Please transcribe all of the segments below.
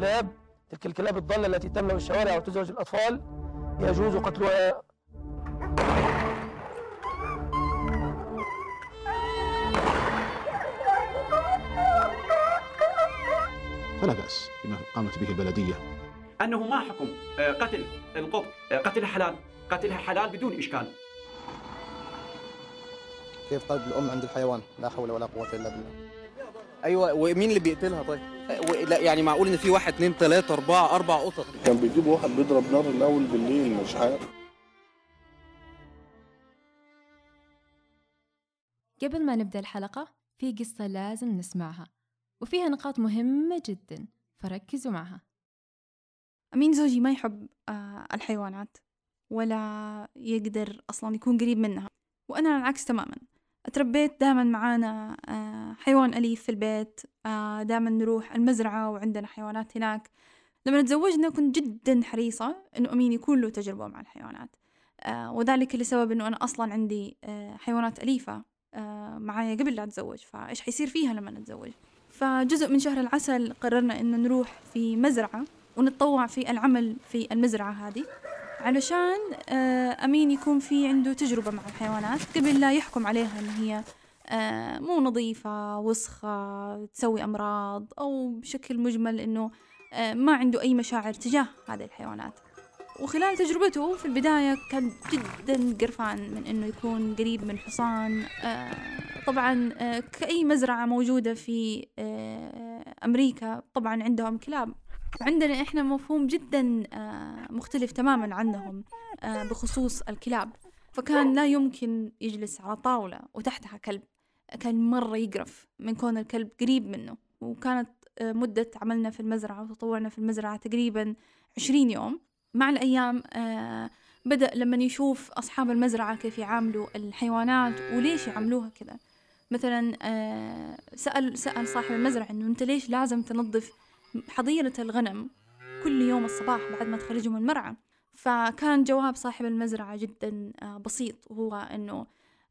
الكلاب تلك الكلاب الضالة التي تملأ الشوارع وتزعج الأطفال يجوز قتلها. فلا بأس بما قامت به البلدية. أنه ما حكم آه، قتل القط آه، قتلها حلال قتلها حلال بدون إشكال. كيف قلب الأم عند الحيوان؟ لا حول ولا قوة إلا بالله. أيوه ومين اللي بيقتلها طيب؟ لا يعني معقول إن في واحد اتنين تلاتة أربعة أربع قطط؟ كان بيجيب واحد بيضرب نار الأول بالليل مش عارف. قبل ما نبدأ الحلقة في قصة لازم نسمعها وفيها نقاط مهمة جدا فركزوا معها. أمين زوجي ما يحب آه، الحيوانات ولا يقدر أصلا يكون قريب منها وأنا على العكس تماما. اتربيت دائما معانا آه، حيوان أليف في البيت آه، دائما نروح المزرعة وعندنا حيوانات هناك. لما تزوجنا كنت جدا حريصة إنه أمين يكون له تجربة مع الحيوانات. آه، وذلك لسبب إنه أنا أصلا عندي حيوانات أليفة معايا قبل لا أتزوج. فإيش حيصير فيها لما نتزوج؟ فجزء من شهر العسل قررنا إنه نروح في مزرعة ونتطوع في العمل في المزرعة هذه. علشان آه، أمين يكون في عنده تجربة مع الحيوانات. قبل لا يحكم عليها إن هي آه، مو نظيفة وسخة تسوي أمراض أو بشكل مجمل إنه آه، ما عنده أي مشاعر تجاه هذه الحيوانات. وخلال تجربته في البداية كان جدا قرفان من إنه يكون قريب من حصان. طبعا كأي مزرعة موجودة في أمريكا طبعا عندهم كلاب. عندنا إحنا مفهوم جدا آه، مختلف تماما عنهم آه، بخصوص الكلاب. فكان لا يمكن يجلس على طاولة وتحتها كلب. كان مرة يقرف من كون الكلب قريب منه. وكانت آه، مدة عملنا في المزرعة وتطورنا في المزرعة تقريبا عشرين يوم. مع الأيام بدأ لما يشوف أصحاب المزرعة كيف يعاملوا الحيوانات وليش يعاملوها كذا. مثلا سأل سأل صاحب المزرعة إنه أنت ليش لازم تنظف حظيرة الغنم كل يوم الصباح بعد ما تخرجهم من المرعى. فكان جواب صاحب المزرعة جدا آه، بسيط. وهو إنه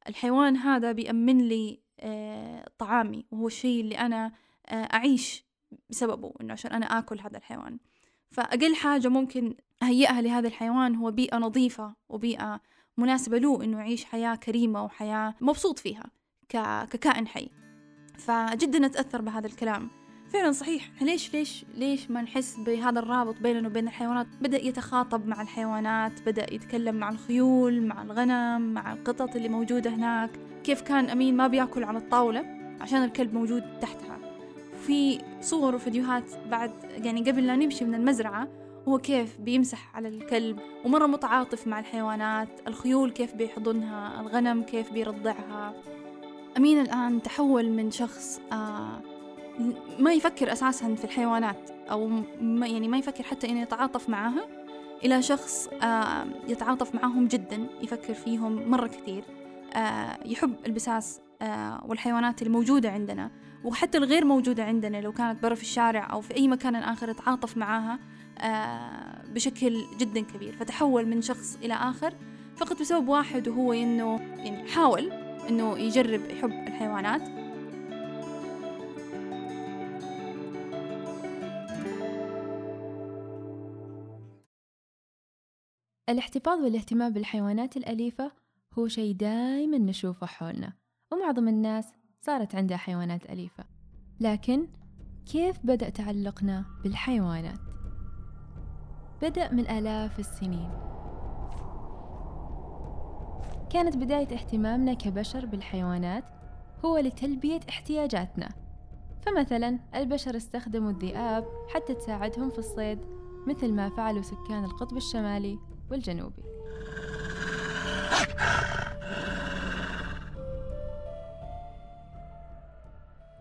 الحيوان هذا بيأمن لي آه، طعامي. وهو الشيء اللي أنا آه، أعيش بسببه إنه عشان أنا آكل هذا الحيوان. فأقل حاجة ممكن أهيئها لهذا الحيوان هو بيئة نظيفة وبيئة مناسبة له إنه يعيش حياة كريمة وحياة مبسوط فيها ككائن حي. فجدا أتأثر بهذا الكلام. فعلا صحيح. ليش ليش ليش ما نحس بهذا الرابط بيننا وبين الحيوانات؟ بدأ يتخاطب مع الحيوانات بدأ يتكلم مع الخيول مع الغنم مع القطط اللي موجودة هناك. كيف كان أمين ما بياكل على الطاولة عشان الكلب موجود تحتها. في صور وفيديوهات بعد يعني قبل لا نمشي من المزرعة هو كيف بيمسح على الكلب ومرة متعاطف مع الحيوانات. الخيول كيف بيحضنها الغنم كيف بيرضعها. أمين الآن تحول من شخص آه ما يفكر أساسا في الحيوانات أو ما يعني ما يفكر حتى إنه يتعاطف معها إلى شخص آه يتعاطف معهم جدا يفكر فيهم مرة كثير آه يحب البساس آه والحيوانات اللي موجودة عندنا وحتى الغير موجودة عندنا لو كانت برا في الشارع أو في أي مكان آخر يتعاطف معاها بشكل جدا كبير. فتحول من شخص إلى آخر فقط بسبب واحد وهو إنه يعني حاول إنه يجرب يحب الحيوانات. الاحتفاظ والاهتمام بالحيوانات الأليفة هو شيء دايما نشوفه حولنا ومعظم الناس صارت عندها حيوانات أليفة. لكن كيف بدأ تعلقنا بالحيوانات؟ بدأ من آلاف السنين. كانت بداية اهتمامنا كبشر بالحيوانات هو لتلبية احتياجاتنا. فمثلا البشر استخدموا الذئاب حتى تساعدهم في الصيد مثل ما فعلوا سكان القطب الشمالي والجنوبي.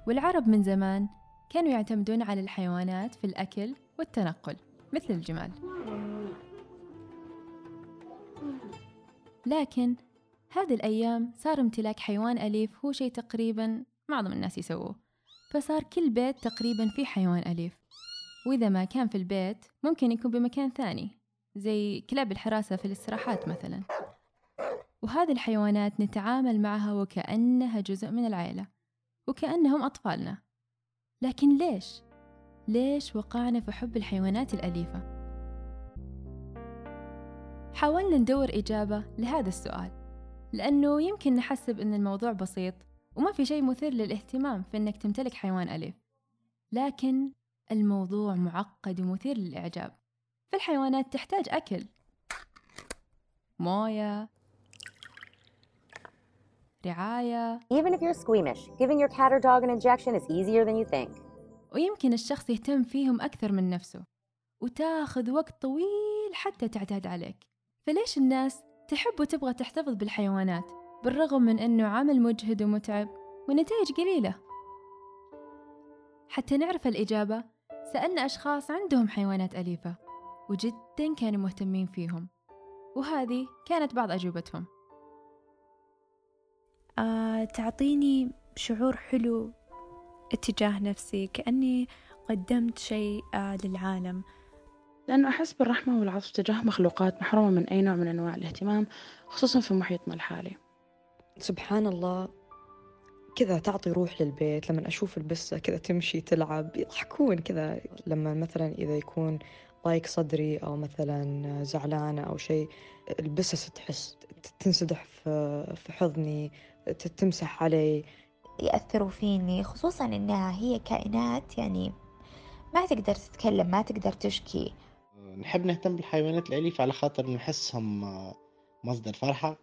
والعرب من زمان كانوا يعتمدون على الحيوانات في الأكل والتنقل مثل الجمال. لكن هذه الأيام صار امتلاك حيوان أليف هو شيء تقريبا معظم الناس يسووه. فصار كل بيت تقريبا فيه حيوان أليف. وإذا ما كان في البيت ممكن يكون بمكان ثاني. زي كلاب الحراسة في الاستراحات مثلا وهذه الحيوانات نتعامل معها وكأنها جزء من العائلة وكأنهم أطفالنا لكن ليش؟ ليش وقعنا في حب الحيوانات الأليفة؟ حاولنا ندور إجابة لهذا السؤال لأنه يمكن نحسب أن الموضوع بسيط وما في شيء مثير للاهتمام في أنك تمتلك حيوان أليف لكن الموضوع معقد ومثير للإعجاب فالحيوانات تحتاج أكل. موية. رعاية. Even if you're squeamish, giving your cat or dog an injection is easier than you think. ويمكن الشخص يهتم فيهم أكثر من نفسه. وتاخذ وقت طويل حتى تعتاد عليك. فليش الناس تحب وتبغى تحتفظ بالحيوانات؟ بالرغم من أنه عمل مجهد ومتعب ونتائج قليلة. حتى نعرف الإجابة سألنا أشخاص عندهم حيوانات أليفة. وجدا كانوا مهتمين فيهم. وهذه كانت بعض أجوبتهم. آه، تعطيني شعور حلو اتجاه نفسي كأني قدمت شيء آه، للعالم. لأنه أحس بالرحمة والعطف تجاه مخلوقات محرومة من أي نوع من أنواع الاهتمام خصوصا في محيطنا الحالي. سبحان الله. كذا تعطي روح للبيت لما أشوف البسة كذا تمشي تلعب يضحكون كذا. لما مثلا إذا يكون ضايق صدري أو مثلا زعلانة أو شيء البسة تحس تنسدح في في حضني تمسح علي. يأثروا فيني خصوصا إنها هي كائنات يعني ما تقدر تتكلم ما تقدر تشكي. نحب نهتم بالحيوانات الأليفة على خاطر نحسهم مصدر فرحة.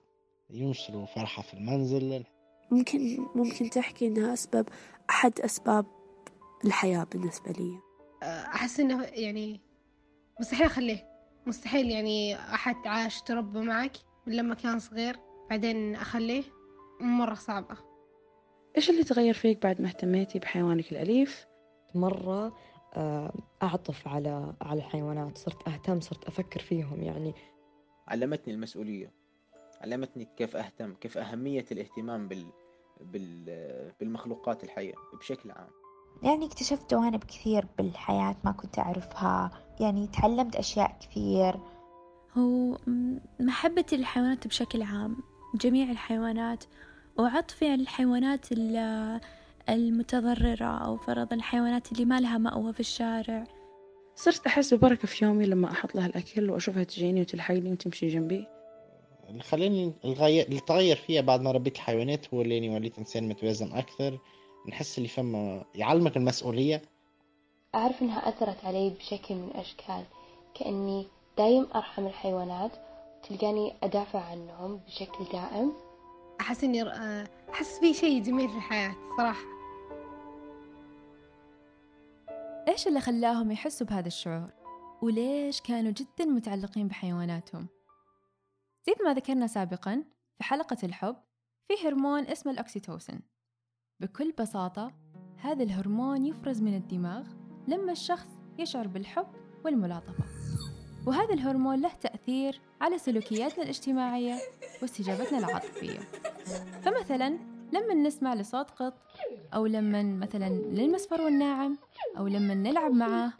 ينشروا فرحة في المنزل. ممكن ممكن تحكي إنها أسباب أحد أسباب الحياة بالنسبة لي. أحس إنه يعني مستحيل أخليه. مستحيل يعني أحد عاش تربى معك من لما كان صغير بعدين أخليه. مرة صعبة. إيش اللي تغير فيك بعد ما اهتميتي بحيوانك الأليف؟ مرة أعطف على على الحيوانات. صرت أهتم صرت أفكر فيهم. يعني علمتني المسؤولية. علمتني كيف أهتم كيف أهمية الاهتمام بال... بال... بالمخلوقات الحية بشكل عام. يعني اكتشفت جوانب كثير بالحياة ما كنت أعرفها. يعني تعلمت أشياء كثير. هو محبتي للحيوانات بشكل عام جميع الحيوانات وعطفي على الحيوانات المتضررة أو فرض الحيوانات اللي ما لها مأوى في الشارع. صرت أحس ببركة في يومي لما أحط لها الأكل وأشوفها تجيني وتلحقني وتمشي جنبي. اللي خلاني الغير اللي تغير فيها بعد ما ربيت الحيوانات هو اللي اني وليت إنسان متوازن أكثر. نحس اللي فما يعلمك المسؤولية أعرف إنها أثرت علي بشكل من الأشكال كأني دايم أرحم الحيوانات تلقاني أدافع عنهم بشكل دائم أحس إني أحس في شيء جميل في الحياة صراحة إيش اللي خلاهم يحسوا بهذا الشعور؟ وليش كانوا جدا متعلقين بحيواناتهم؟ زي ما ذكرنا سابقا في حلقة الحب في هرمون اسمه الأكسيتوسين بكل بساطة هذا الهرمون يفرز من الدماغ لما الشخص يشعر بالحب والملاطفة وهذا الهرمون له تأثير على سلوكياتنا الاجتماعية واستجابتنا العاطفية. فمثلا لما نسمع لصوت قط أو لما مثلا نلمس فرو الناعم أو لما نلعب معاه.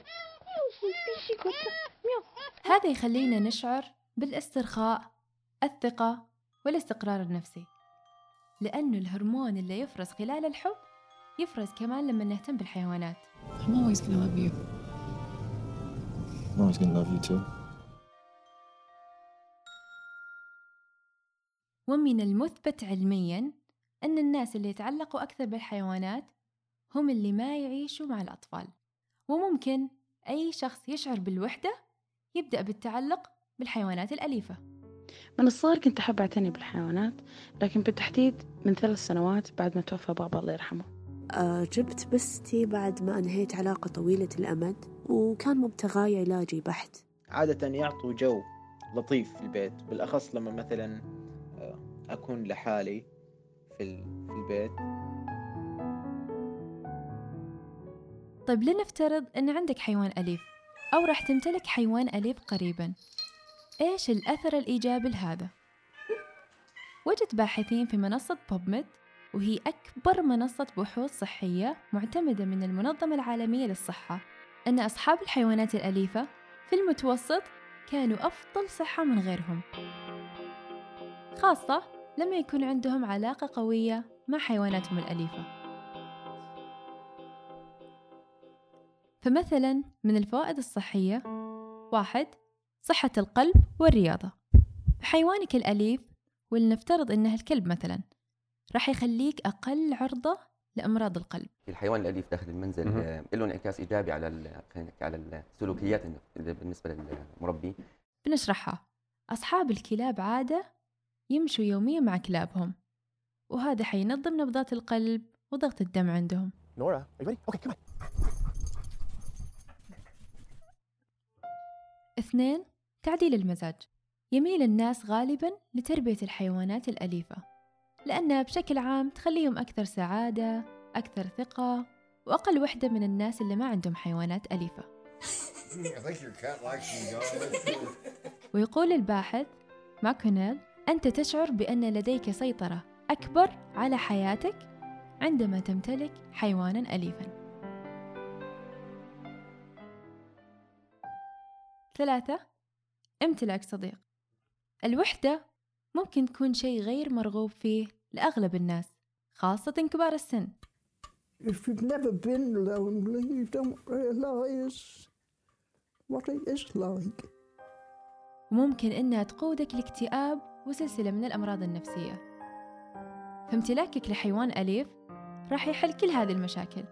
هذا يخلينا نشعر بالإسترخاء الثقة والاستقرار النفسي. لأنه الهرمون اللي يفرز خلال الحب يفرز كمان لما نهتم بالحيوانات I'm always gonna love you. I'm always gonna love you too. ومن المثبت علميا أن الناس اللي يتعلقوا أكثر بالحيوانات هم اللي ما يعيشوا مع الأطفال وممكن أي شخص يشعر بالوحدة يبدأ بالتعلق بالحيوانات الأليفة من الصغر كنت أحب أعتني بالحيوانات لكن بالتحديد من ثلاث سنوات بعد ما توفى بابا الله يرحمه. أه جبت بستي بعد ما أنهيت علاقة طويلة الأمد وكان مبتغاي علاجي بحت. عادة يعطوا جو لطيف في البيت بالأخص لما مثلا أكون لحالي في, في البيت. طيب لنفترض أن عندك حيوان أليف أو راح تمتلك حيوان أليف قريبا. إيش الأثر الإيجابي لهذا؟ وجد باحثين في منصة بوبميد وهي أكبر منصة بحوث صحية معتمدة من المنظمة العالمية للصحة أن أصحاب الحيوانات الأليفة في المتوسط كانوا أفضل صحة من غيرهم خاصة لما يكون عندهم علاقة قوية مع حيواناتهم الأليفة فمثلا من الفوائد الصحية واحد صحة القلب والرياضة حيوانك الأليف ولنفترض إنه الكلب مثلا راح يخليك أقل عرضة لأمراض القلب الحيوان الأليف داخل المنزل. آه، له انعكاس إيجابي على ال- خلينا نحكي على السلوكيات بالنسبة للمربي بنشرحها أصحاب الكلاب عادة يمشوا يوميا مع كلابهم وهذا حينظم نبضات القلب وضغط الدم عندهم? Okay, come on. اثنين تعديل المزاج. يميل الناس غالبا لتربية الحيوانات الأليفة لأنها بشكل عام تخليهم أكثر سعادة أكثر ثقة وأقل وحدة من الناس اللي ما عندهم حيوانات أليفة. ويقول الباحث ماكونيل أنت تشعر بأن لديك سيطرة أكبر على حياتك عندما تمتلك حيوانا أليفا. ثلاثة امتلاك صديق. الوحدة ممكن تكون شيء غير مرغوب فيه لأغلب الناس خاصة كبار السن. If you've never been lonely, you don't realise what it is like. وممكن إنها تقودك لاكتئاب وسلسلة من الأمراض النفسية. فامتلاكك لحيوان أليف راح يحل كل هذه المشاكل.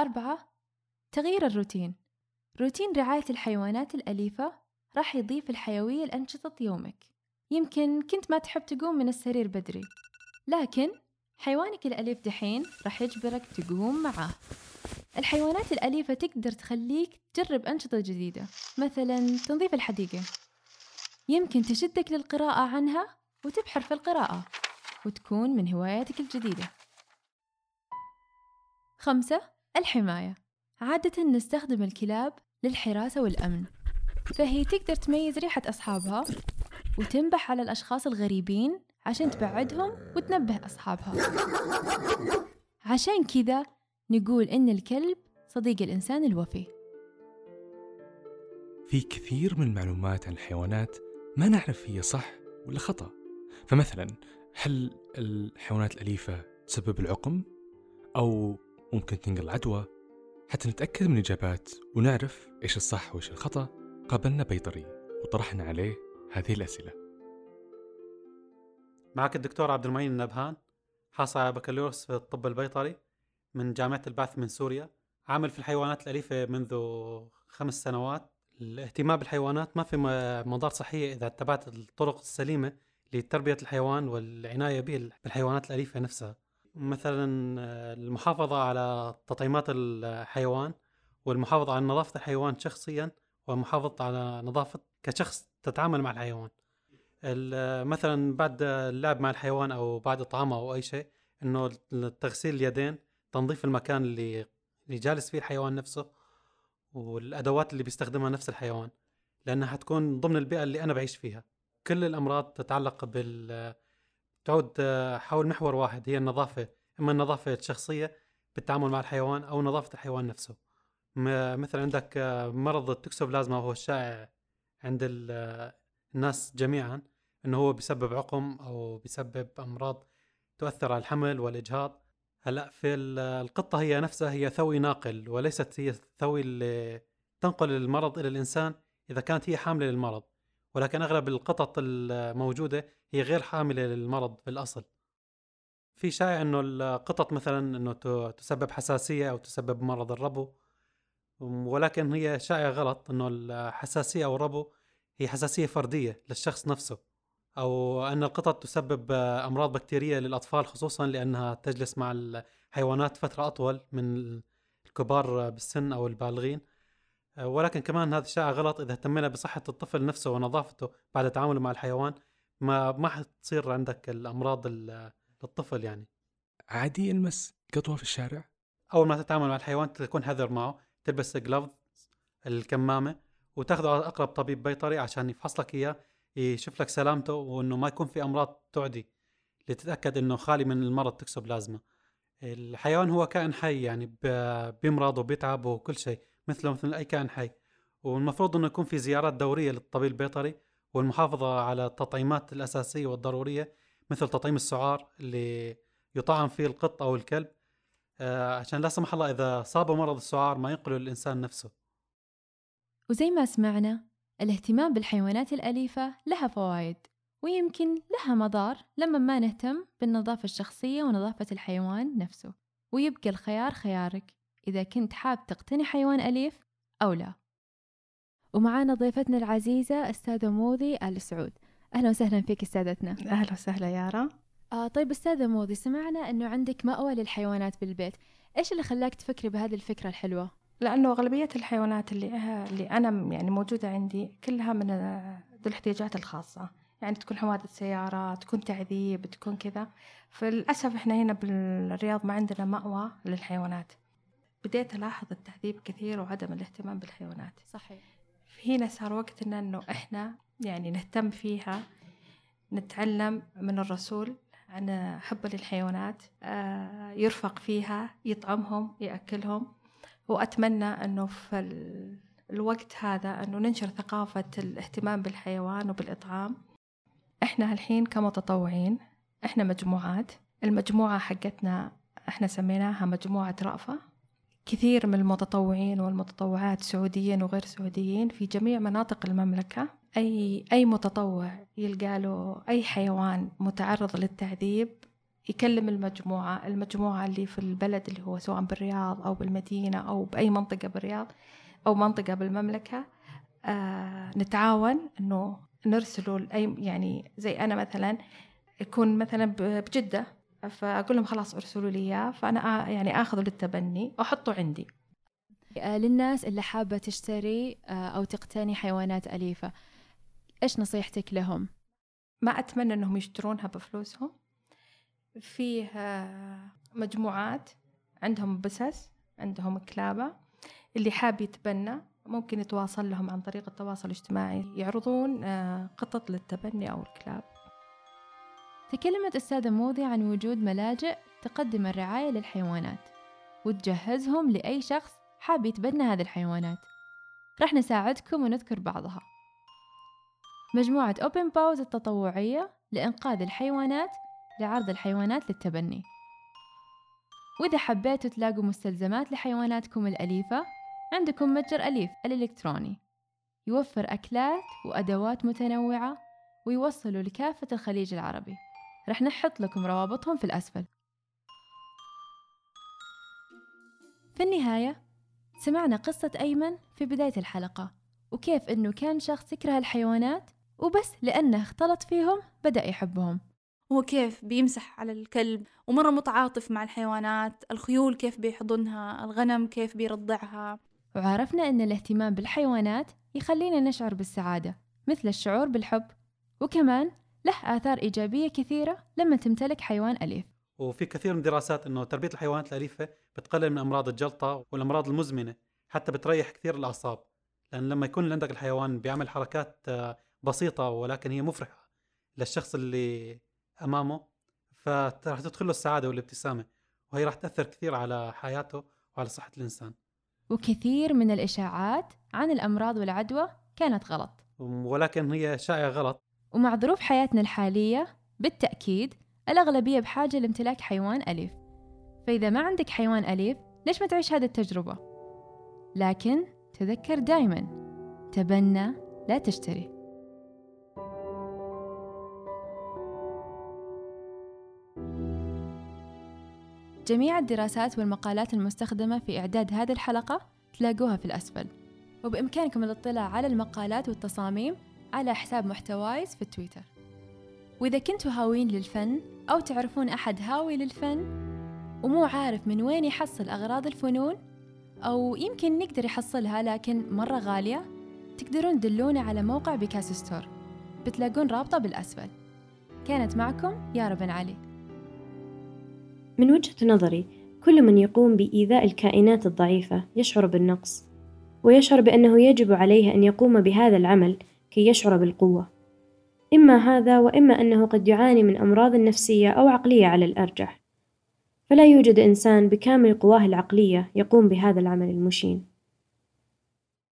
أربعة تغيير الروتين. روتين رعاية الحيوانات الأليفة راح يضيف الحيوية لأنشطة يومك. يمكن كنت ما تحب تقوم من السرير بدري لكن حيوانك الأليف دحين راح يجبرك تقوم معاه الحيوانات الأليفة تقدر تخليك تجرب أنشطة جديدة مثلا تنظيف الحديقة. يمكن تشدك للقراءة عنها وتبحر في القراءة وتكون من هواياتك الجديدة. خمسة الحماية. عادة نستخدم الكلاب للحراسة والأمن فهي تقدر تميز ريحة أصحابها وتنبح على الأشخاص الغريبين عشان تبعدهم وتنبه أصحابها. عشان كذا نقول إن الكلب صديق الإنسان الوفي. في كثير من المعلومات عن الحيوانات ما نعرف هي صح ولا خطأ. فمثلا هل الحيوانات الأليفة تسبب العقم؟ أو ممكن تنقل عدوى؟ حتى نتأكد من الإجابات ونعرف إيش الصح وإيش الخطأ قابلنا بيطري وطرحنا عليه هذه الأسئلة. معك الدكتور عبد المعين النبهان حاصل على بكالوريوس في الطب البيطري من جامعة البعث من سوريا عامل في الحيوانات الأليفة منذ خمس سنوات. الاهتمام بالحيوانات ما في م- مضار صحية إذا اتبعت الطرق السليمة لتربية الحيوان والعناية به بالحيوانات الأليفة نفسها. مثلا آه، المحافظة على تطعيمات الحيوان والمحافظة على نظافة الحيوان شخصيا والمحافظة على نظافة كشخص تتعامل مع الحيوان. ال- مثلا بعد اللعب مع الحيوان أو بعد اطعامه أو أي شيء إنه تغسيل اليدين تنظيف المكان اللي اللي جالس فيه الحيوان نفسه والأدوات اللي بيستخدمها نفس الحيوان لأنها حتكون ضمن البيئة اللي أنا بعيش فيها. كل الأمراض تتعلق بال تعود حول محور واحد هي النظافة إما النظافه الشخصيه بالتعامل مع الحيوان أو نظافة الحيوان نفسه. مثل عندك مرض التكسوبلازما وهو الشائع عند ال- الناس جميعا إنه هو بيسبب عقم أو بيسبب أمراض تؤثر على الحمل والإجهاض. هلأ في ال- القطة هي نفسها هي ثوي ناقل وليست هي الثوي اللي تنقل المرض إلى الإنسان إذا كانت هي حاملة للمرض. ولكن أغلب القطط الموجودة هي غير حاملة للمرض بالأصل. في شائع إنه القطط مثلا إنه تسبب حساسية أو تسبب مرض الربو ولكن هي شائع غلط إنه الحساسية أو الربو هي حساسية فردية للشخص نفسه أو إن القطط تسبب أمراض بكتيرية للأطفال خصوصا لأنها تجلس مع الحيوانات فترة أطول من الكبار بالسن أو البالغين. ولكن كمان هذا الشائع غلط إذا اهتمينا بصحة الطفل نفسه ونظافته بعد تعامله مع الحيوان ما ما حتصير عندك الأمراض ال- للطفل يعني. عادي المس قطوة في الشارع؟ أول ما تتعامل مع الحيوان تكون حذر معه تلبس جلوف الكمامة وتاخذه على أقرب طبيب بيطري عشان يفحص لك إياه يشوف لك سلامته وإنه ما يكون في أمراض تعدي لتتأكد إنه خالي من المرض تكسوبلازما الحيوان هو كائن حي يعني بيمرض وبيتعب وكل شيء. مثله مثل أي كائن حي. والمفروض إنه يكون في زيارات دورية للطبيب البيطري والمحافظة على التطعيمات الأساسية والضرورية مثل تطعيم السعار اللي يطعم فيه القط أو الكلب آه، عشان لا سمح الله إذا صاب مرض السعار ما ينقله الإنسان نفسه. وزي ما سمعنا الاهتمام بالحيوانات الأليفة لها فوائد ويمكن لها مضار لما ما نهتم بالنظافة الشخصية ونظافة الحيوان نفسه ويبقى الخيار خيارك. إذا كنت حاب تقتني حيوان أليف أو لا. ومعانا ضيفتنا العزيزة أستاذة موذي آل سعود أهلا وسهلا فيك أستاذتنا. أهلا وسهلا يارا آه طيب أستاذة موذي سمعنا أنه عندك مأوى للحيوانات بالبيت. إيش اللي خلاك تفكري بهذه الفكرة الحلوة؟ لأنه أغلبية الحيوانات اللي اللي أنا يعني موجودة عندي كلها من ذو الاحتياجات الخاصة. يعني تكون حوادث سيارة تكون تعذيب تكون كذا. فللأسف إحنا هنا بالرياض ما عندنا مأوى للحيوانات. بديت ألاحظ التعذيب كثير وعدم الاهتمام بالحيوانات. صحيح. هنا صار وقتنا إنه إحنا يعني نهتم فيها نتعلم من الرسول عن حب للحيوانات آه، يرفق فيها يطعمهم يأكلهم. وأتمنى أنه في الوقت هذا أنه ننشر ثقافة الاهتمام بالحيوان وبالإطعام. إحنا الحين كمتطوعين إحنا مجموعات. المجموعة حقتنا إحنا سميناها مجموعة رأفة. كثير من المتطوعين والمتطوعات سعوديين وغير سعوديين في جميع مناطق المملكة. أي أي متطوع يلقى له أي حيوان متعرض للتعذيب يكلم المجموعة المجموعة اللي في البلد اللي هو سواء بالرياض أو بالمدينة أو بأي منطقة بالرياض أو منطقة بالمملكة آه نتعاون إنه نرسله لأي يعني زي أنا مثلا يكون مثلا بجدة فأقول لهم خلاص ارسلوا لي إياه فأنا يعني آخذه للتبني وأحطه عندي. آه، للناس اللي حابة تشتري آه، أو تقتني حيوانات أليفة إيش نصيحتك لهم؟ ما أتمنى أنهم يشترونها بفلوسهم. فيه مجموعات عندهم بسس عندهم كلابة. اللي حاب يتبنى ممكن يتواصل لهم عن طريق التواصل الاجتماعي. يعرضون آه، قطط للتبني أو الكلاب. تكلمت أستاذة موذي عن وجود ملاجئ تقدم الرعاية للحيوانات وتجهزهم لأي شخص حاب يتبنى هذه الحيوانات. رح نساعدكم ونذكر بعضها. مجموعة أوبن باوز التطوعية لإنقاذ الحيوانات لعرض الحيوانات للتبني. وإذا حبيتوا تلاقوا مستلزمات لحيواناتكم الأليفة عندكم متجر أليف الإلكتروني. يوفر أكلات وأدوات متنوعة ويوصلوا لكافة الخليج العربي. رح نحط لكم روابطهم في الأسفل. في النهاية سمعنا قصة أيمن في بداية الحلقة وكيف أنه كان شخص يكره الحيوانات وبس لأنه اختلط فيهم بدأ يحبهم. هو كيف بيمسح على الكلب ومرة متعاطف مع الحيوانات الخيول كيف بيحضنها الغنم كيف بيرضعها. وعرفنا أن الاهتمام بالحيوانات يخلينا نشعر بالسعادة مثل الشعور بالحب. وكمان له آثار إيجابية كثيرة لما تمتلك حيوان أليف. وفي كثير من الدراسات إنه تربية الحيوانات الأليفة بتقلل من أمراض الجلطة والأمراض المزمنة حتى بتريح كثير الأعصاب. لأن لما يكون عندك الحيوان بيعمل حركات آه، بسيطة ولكن هي مفرحة للشخص اللي أمامه فراح تدخل له السعادة والابتسامة وهي راح تأثر كثير على حياته وعلى صحة الإنسان. وكثير من الإشاعات عن الأمراض والعدوى كانت غلط. ولكن هي شائعة غلط. ومع ظروف حياتنا الحالية بالتأكيد الأغلبية بحاجة لامتلاك حيوان أليف. فإذا ما عندك حيوان أليف ليش ما تعيش هذه التجربة؟ لكن تذكر دايما تبنى لا تشتري. جميع الدراسات والمقالات المستخدمة في إعداد هذه الحلقة تلاقوها في الأسفل. وبإمكانكم الاطلاع على المقالات والتصاميم على حساب محتوايز في تويتر. وإذا كنتوا هاوين للفن أو تعرفون أحد هاوي للفن ومو عارف من وين يحصل أغراض الفنون أو يمكن نقدر يحصلها لكن مرة غالية تقدرون تدلونا على موقع بيكاسو store. بتلاقون رابطه بالأسفل. كانت معكم يارا بن علي من وجهة نظري كل من يقوم بإيذاء الكائنات الضعيفة يشعر بالنقص ويشعر بأنه يجب عليه أن يقوم بهذا العمل كي يشعر بالقوة. إما هذا وإما أنه قد يعاني من أمراض نفسية أو عقلية على الأرجح. فلا يوجد إنسان بكامل قواه العقلية يقوم بهذا العمل المشين.